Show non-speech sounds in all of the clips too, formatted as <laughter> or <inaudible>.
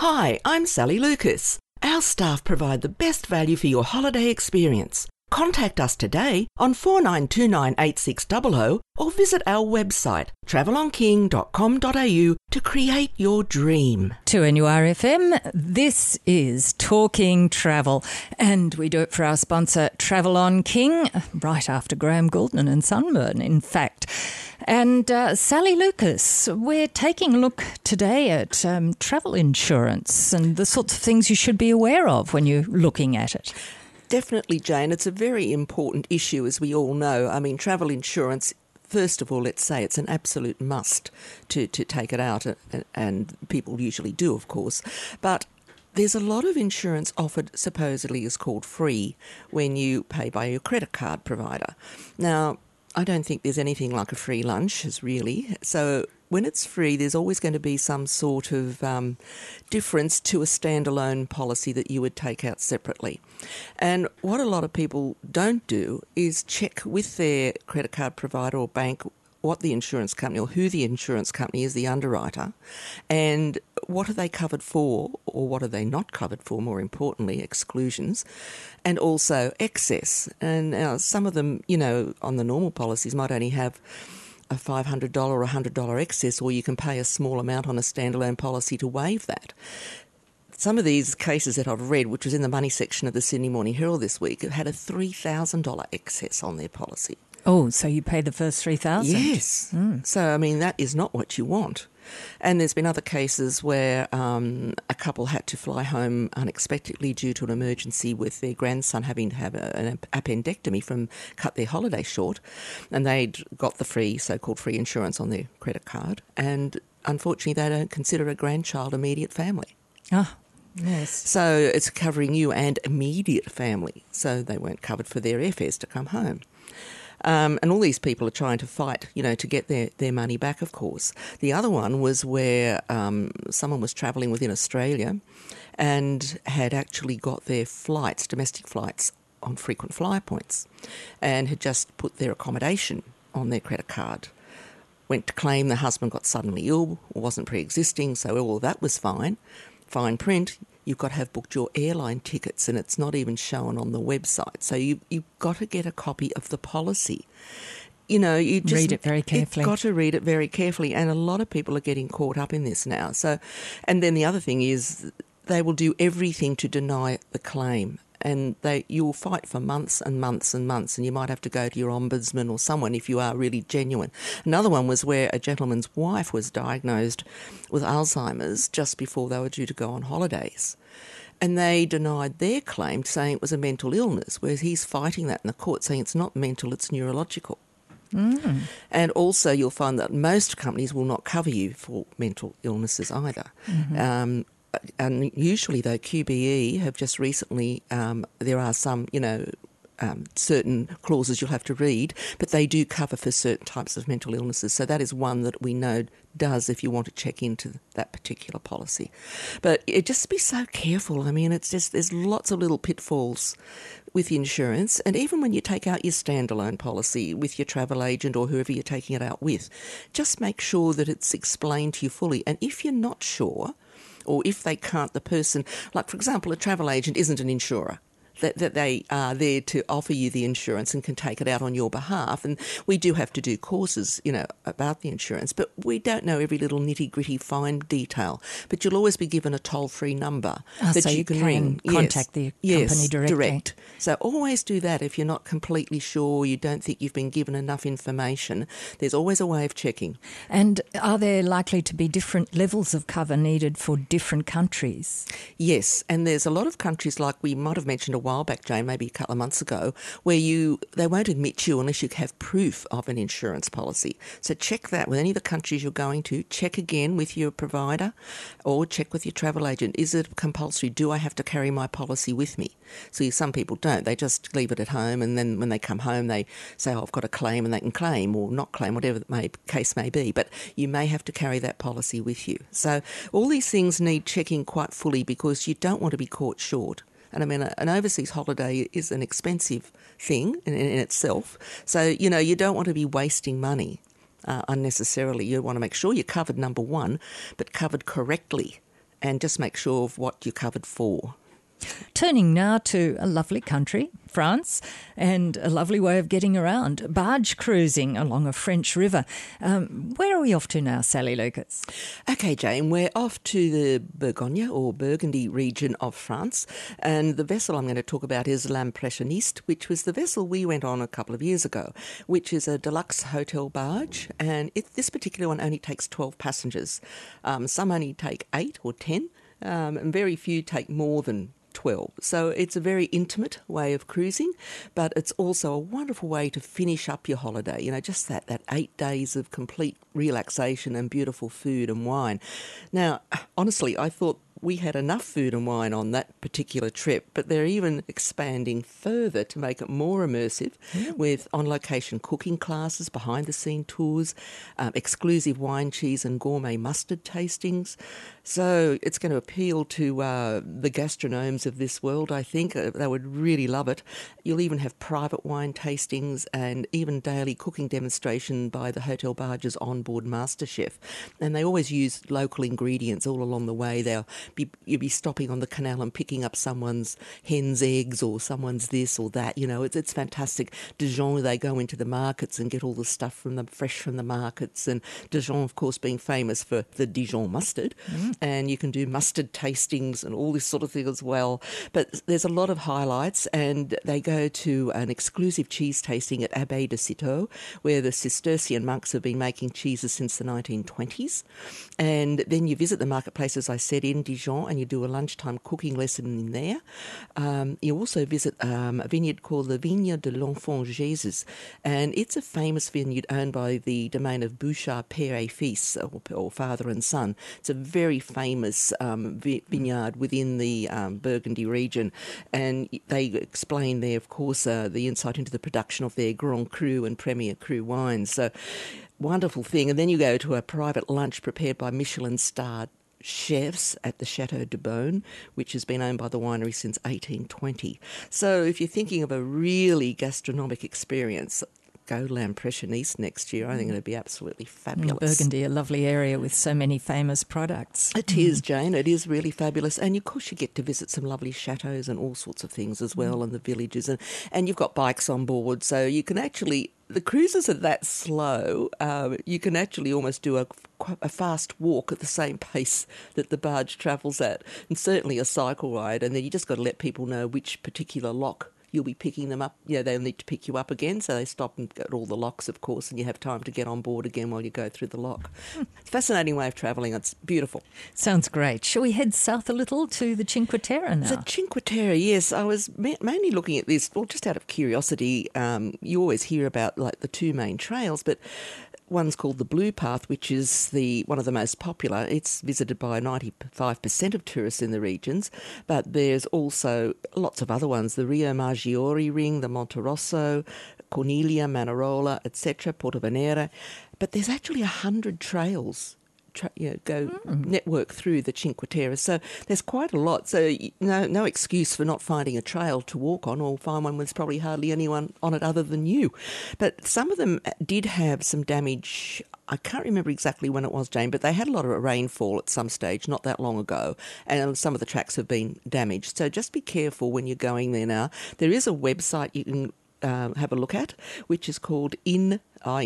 Hi, I'm Sally Lucas. Our staff provide the best value for your holiday experience. Contact us today on 49298600 or visit our website travelonking.com.au to create your dream. 2NURFM, this is Talking Travel, and we do it for our sponsor Travel on King, right after Graham Gouldman and Sunburn, in fact. And uh, Sally Lucas, we're taking a look today at um, travel insurance and the sorts of things you should be aware of when you're looking at it. Definitely, Jane. It's a very important issue, as we all know. I mean, travel insurance first of all, let's say it's an absolute must to, to take it out, and, and people usually do, of course. But there's a lot of insurance offered supposedly is called free when you pay by your credit card provider. Now, I don't think there's anything like a free lunch, as really. So when it's free, there's always going to be some sort of um, difference to a standalone policy that you would take out separately. And what a lot of people don't do is check with their credit card provider or bank what the insurance company or who the insurance company is, the underwriter, and what are they covered for or what are they not covered for, more importantly, exclusions, and also excess. And uh, some of them, you know, on the normal policies might only have a $500 or $100 excess, or you can pay a small amount on a standalone policy to waive that. Some of these cases that I've read, which was in the money section of the Sydney Morning Herald this week, have had a $3,000 excess on their policy. Oh, so you pay the first 3000 Yes. Mm. So, I mean, that is not what you want. And there's been other cases where um, a couple had to fly home unexpectedly due to an emergency with their grandson having to have a, an appendectomy from cut their holiday short, and they'd got the free so-called free insurance on their credit card, and unfortunately they don't consider a grandchild immediate family. Ah. Yes. So it's covering you and immediate family. So they weren't covered for their airfares to come home. Um, and all these people are trying to fight, you know, to get their, their money back, of course. The other one was where um, someone was travelling within Australia and had actually got their flights, domestic flights, on frequent flyer points and had just put their accommodation on their credit card. Went to claim the husband got suddenly ill, wasn't pre existing, so all that was fine. Fine print, you've got to have booked your airline tickets and it's not even shown on the website. So you, you've got to get a copy of the policy. You know, you just read it very carefully. You've got to read it very carefully, and a lot of people are getting caught up in this now. So, and then the other thing is, they will do everything to deny the claim and they you'll fight for months and months and months and you might have to go to your ombudsman or someone if you are really genuine. Another one was where a gentleman's wife was diagnosed with Alzheimer's just before they were due to go on holidays. And they denied their claim, saying it was a mental illness, whereas he's fighting that in the court, saying it's not mental, it's neurological. Mm. And also, you'll find that most companies will not cover you for mental illnesses either. Mm-hmm. Um, and usually, though, QBE have just recently, um, there are some, you know, um, certain clauses you'll have to read, but they do cover for certain types of mental illnesses. So that is one that we know does if you want to check into that particular policy. But it, just be so careful. I mean, it's just there's lots of little pitfalls with insurance, and even when you take out your standalone policy with your travel agent or whoever you're taking it out with, just make sure that it's explained to you fully. And if you're not sure, or if they can't, the person, like for example, a travel agent isn't an insurer that, that they are there to offer you the insurance and can take it out on your behalf. And we do have to do courses, you know, about the insurance, but we don't know every little nitty gritty fine detail. But you'll always be given a toll free number oh, that so you, you can, can ring. Contact yes. the company yes, directly. Direct. So always do that if you're not completely sure, you don't think you've been given enough information. There's always a way of checking. And are there likely to be different levels of cover needed for different countries? Yes, and there's a lot of countries like we might have mentioned a while back, Jane, maybe a couple of months ago, where you they won't admit you unless you have proof of an insurance policy. So check that with any of the countries you're going to. Check again with your provider, or check with your travel agent. Is it compulsory? Do I have to carry my policy with me? See, some people don't. They just leave it at home, and then when they come home, they say, oh, "I've got a claim," and they can claim or not claim, whatever the case may be. But you may have to carry that policy with you. So all these things need checking quite fully because you don't want to be caught short. And I mean, an overseas holiday is an expensive thing in, in itself. So, you know, you don't want to be wasting money uh, unnecessarily. You want to make sure you're covered, number one, but covered correctly and just make sure of what you're covered for. Turning now to a lovely country, France, and a lovely way of getting around barge cruising along a French river. Um, where are we off to now, Sally Lucas? Okay, Jane, we're off to the Bourgogne or Burgundy region of France, and the vessel I'm going to talk about is L'Impressionniste, which was the vessel we went on a couple of years ago, which is a deluxe hotel barge, and it, this particular one only takes 12 passengers. Um, some only take 8 or 10. Um, and very few take more than 12. So it's a very intimate way of cruising, but it's also a wonderful way to finish up your holiday. You know, just that, that eight days of complete relaxation and beautiful food and wine. Now, honestly, I thought we had enough food and wine on that particular trip, but they're even expanding further to make it more immersive mm. with on location cooking classes, behind the scene tours, um, exclusive wine, cheese, and gourmet mustard tastings. So it's going to appeal to uh, the gastronomes of this world, I think. Uh, they would really love it. You'll even have private wine tastings and even daily cooking demonstration by the hotel barge's onboard master chef. And they always use local ingredients all along the way. They'll be, you'll be stopping on the canal and picking up someone's hen's eggs or someone's this or that. You know, it's, it's fantastic. Dijon, they go into the markets and get all the stuff from the fresh from the markets. And Dijon, of course, being famous for the Dijon mustard. Mm. And you can do mustard tastings and all this sort of thing as well. But there's a lot of highlights, and they go to an exclusive cheese tasting at Abbaye de Citeaux, where the Cistercian monks have been making cheeses since the 1920s. And then you visit the marketplace, as I said, in Dijon Dijon and you do a lunchtime cooking lesson in there. Um, you also visit um, a vineyard called the Vigne de l'Enfant Jesus, and it's a famous vineyard owned by the domain of Bouchard Père et Fils, or, or father and son. It's a very famous um, vineyard within the um, Burgundy region, and they explain there, of course, uh, the insight into the production of their Grand Cru and Premier Cru wines. So wonderful thing. And then you go to a private lunch prepared by Michelin starred chefs at the Chateau de Beaune, which has been owned by the winery since 1820. So if you're thinking of a really gastronomic experience, go L'Impressionniste next year. I think it'll be absolutely fabulous. Burgundy, a lovely area with so many famous products. It mm. is, Jane. It is really fabulous. And of course, you get to visit some lovely chateaux and all sorts of things as well, mm. and the villages. And, and you've got bikes on board, so you can actually the cruises are that slow. Um, you can actually almost do a, a fast walk at the same <laughs> pace that the barge travels at, and certainly a cycle ride. And then you just got to let people know which particular lock you'll be picking them up. You know, they'll need to pick you up again, so they stop and get all the locks, of course, and you have time to get on board again while you go through the lock. It's a fascinating way of travelling. It's beautiful. Sounds great. Shall we head south a little to the Cinque Terre now? The Cinque Terre, yes. I was ma- mainly looking at this, well, just out of curiosity. Um, you always hear about like the two main trails, but One's called the Blue Path, which is the one of the most popular. It's visited by 95% of tourists in the regions, but there's also lots of other ones: the Rio Maggiore Ring, the Monte Rosso, Corniglia, Manarola, etc., Porto Venere. But there's actually a hundred trails tra- you know, go mm. network through the Cinque Terre. So there's quite a lot. So no, no excuse for not finding a trail to walk on or find one with probably hardly anyone on it other than you. But some of them did have some damage. I can't remember exactly when it was, Jane, but they had a lot of rainfall at some stage not that long ago, and some of the tracks have been damaged. So just be careful when you're going there now. There is a website you can uh, have a look at, which is called In I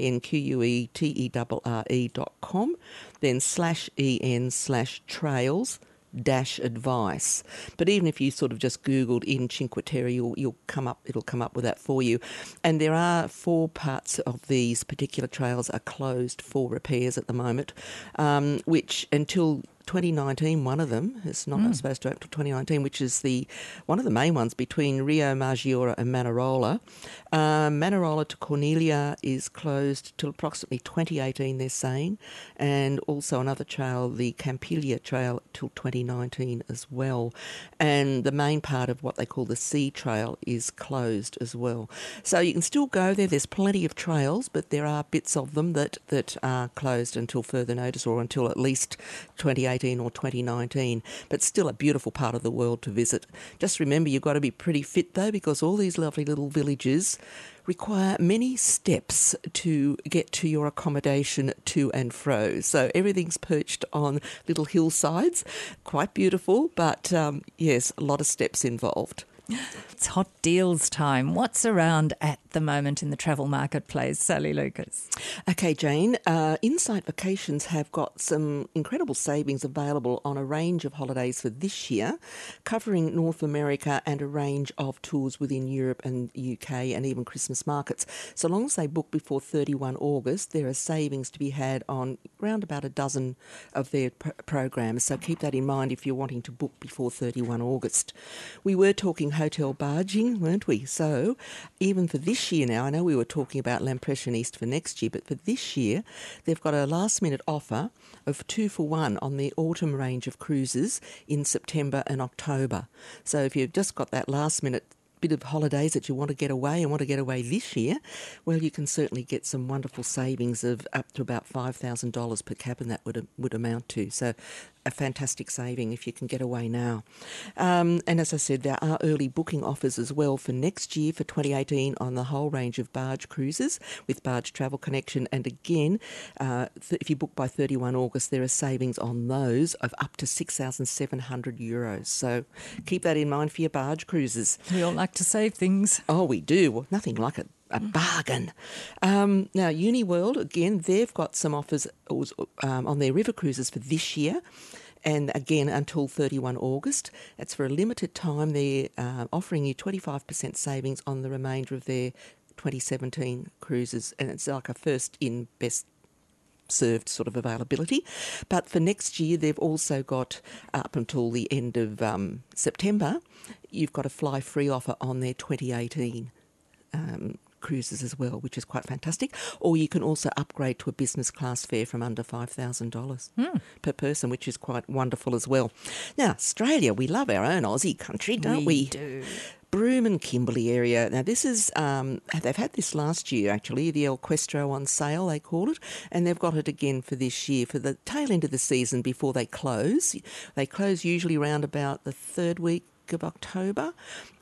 N Q U E T E R R E dot com, then slash E N slash trails dash advice. But even if you sort of just Googled in Cinque Terre, you'll, you'll come up, it'll come up with that for you. And there are four parts of these particular trails are closed for repairs at the moment, um, which until 2019, one of them is not mm. supposed to open until 2019, which is the one of the main ones between Riomaggiore and Manarola. Um, Manarola to Corniglia is closed till approximately 2018, they're saying, and also another trail, the Campiglia Trail, till 2019 as well. And the main part of what they call the Sea Trail is closed as well. So you can still go there. There's plenty of trails, but there are bits of them that that are closed until further notice or until at least 2018. 2018 or 2019, but still a beautiful part of the world to visit. Just remember, you've got to be pretty fit though, because all these lovely little villages require many steps to get to your accommodation to and fro. So everything's perched on little hillsides, quite beautiful, but um, yes, a lot of steps involved. It's hot deals time. What's around at the moment in the travel marketplace, Sally Lucas? Okay, Jane. Uh, Insight Vacations have got some incredible savings available on a range of holidays for this year, covering North America and a range of tours within Europe and UK and even Christmas markets. So long as they book before 31 August, there are savings to be had on around about a dozen of their pr- programs. So keep that in mind if you're wanting to book before 31 August. We were talking hotel barging, weren't we? So even for this year now, I know we were talking about L'Impressionniste for next year, but for this year, they've got a last minute offer of two for one on the autumn range of cruises in September and October. So if you've just got that last minute bit of holidays that you want to get away and want to get away this year, well, you can certainly get some wonderful savings of up to about $5,000 per cabin that would, would amount to. So a fantastic saving if you can get away now. Um, and as I said, there are early booking offers as well for next year for 2018 on the whole range of barge cruises with Barge Travel Connection. And again, uh, th- if you book by 31 August, there are savings on those of up to 6,700 euros. So keep that in mind for your barge cruises. We all like to save things. Oh, we do. Well, nothing like it a bargain. Um, now, UniWorld, again, they've got some offers um, on their river cruises for this year. And again, until 31 August. That's for a limited time. They're uh, offering you 25% savings on the remainder of their 2017 cruises. And it's like a first in, best served sort of availability. But for next year, they've also got up until the end of um, September, you've got a fly free offer on their 2018 um, cruises as well, which is quite fantastic. Or you can also upgrade to a business class fare from under $5,000 mm. per person, which is quite wonderful as well. Now, Australia, we love our own Aussie country, don't we? We do. Broome and Kimberley area. Now, this is, um, they've had this last year actually, the El Questro on sale, they call it, and they've got it again for this year for the tail end of the season before they close. They close usually around about the third week of October,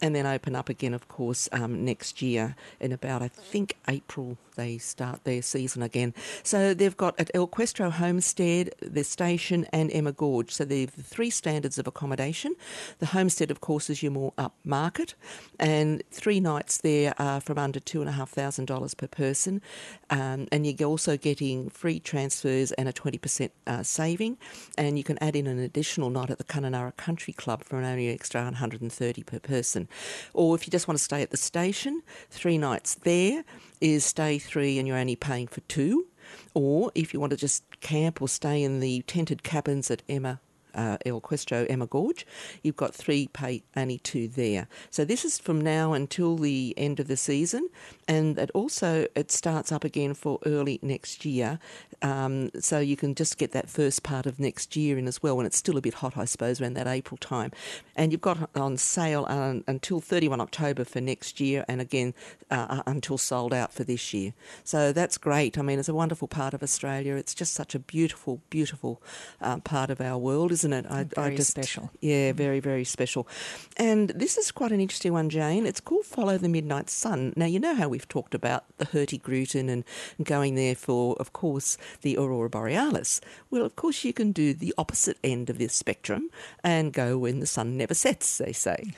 and then open up again, of course, um, next year in about, I think, April they start their season again. So they've got at El Questro Homestead, the station, and Emma Gorge. So they've the three standards of accommodation. The homestead, of course, is your more upmarket, and three nights there are from under two and a half thousand dollars per person, um, and you're also getting free transfers and a twenty percent uh, saving, and you can add in an additional night at the Kununurra Country Club for an only extra 130 per person. Or if you just want to stay at the station, three nights there is stay three and you're only paying for two. Or if you want to just camp or stay in the tented cabins at Emma uh, El Questro Emma Gorge. You've got three, pay only two there. So this is from now until the end of the season, and it also it starts up again for early next year. Um, so you can just get that first part of next year in as well when it's still a bit hot, I suppose, around that April time. And you've got on sale um, until 31 October for next year, and again uh, uh, until sold out for this year. So that's great. I mean, it's a wonderful part of Australia. It's just such a beautiful, beautiful uh, part of our world, isn't it? I, very I just, special. Yeah, very, very special. And this is quite an interesting one, Jane. It's called Follow the Midnight Sun. Now, you know how we've talked about the Hurtigruten and going there for, of course, the Aurora Borealis. Well, of course, you can do the opposite end of this spectrum and go when the sun never sets, they say.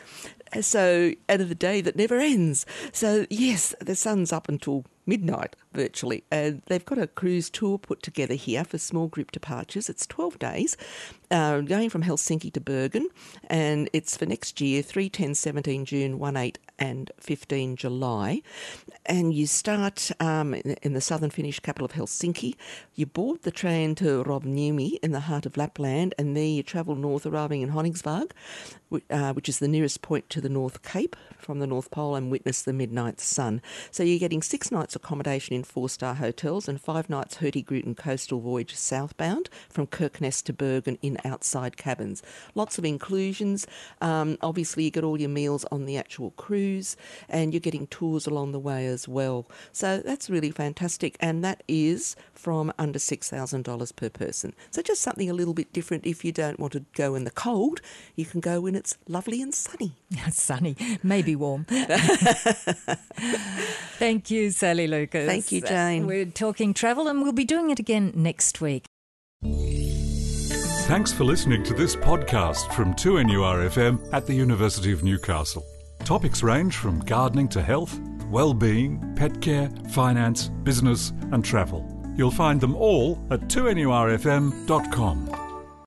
So, out of the day that never ends. So, yes, the sun's up until midnight virtually. And they've got a cruise tour put together here for small group departures. It's 12 days, uh, going from Helsinki to Bergen, and it's for next year 3, 10, 17 June, 1, 8, and 15 July. And you start um, in, in, the southern Finnish capital of Helsinki. You board the train to Rovaniemi in the heart of Lapland, and there you travel north, arriving in Honningsvag, uh, which is the nearest point to the North Cape from the North Pole, and witness the midnight sun. So you're getting six nights accommodation in four star hotels and five nights Hurtigruten coastal voyage southbound from Kirkenes to Bergen in outside cabins. Lots of inclusions. Um, obviously, you get all your meals on the actual cruise and you're getting tours along the way as well. So that's really fantastic. And that is from under $6,000 per person. So just something a little bit different if you don't want to go in the cold, you can go when it's lovely and sunny. <laughs> sunny, maybe warm. <laughs> Thank you, Sally Lucas. Thank you, Jane. We're talking travel and we'll be doing it again next week. Thanks for listening to this podcast from 2NURFM at the University of Newcastle. Topics range from gardening to health, well-being, pet care, finance, business and travel. You'll find them all at 2NURFM.com.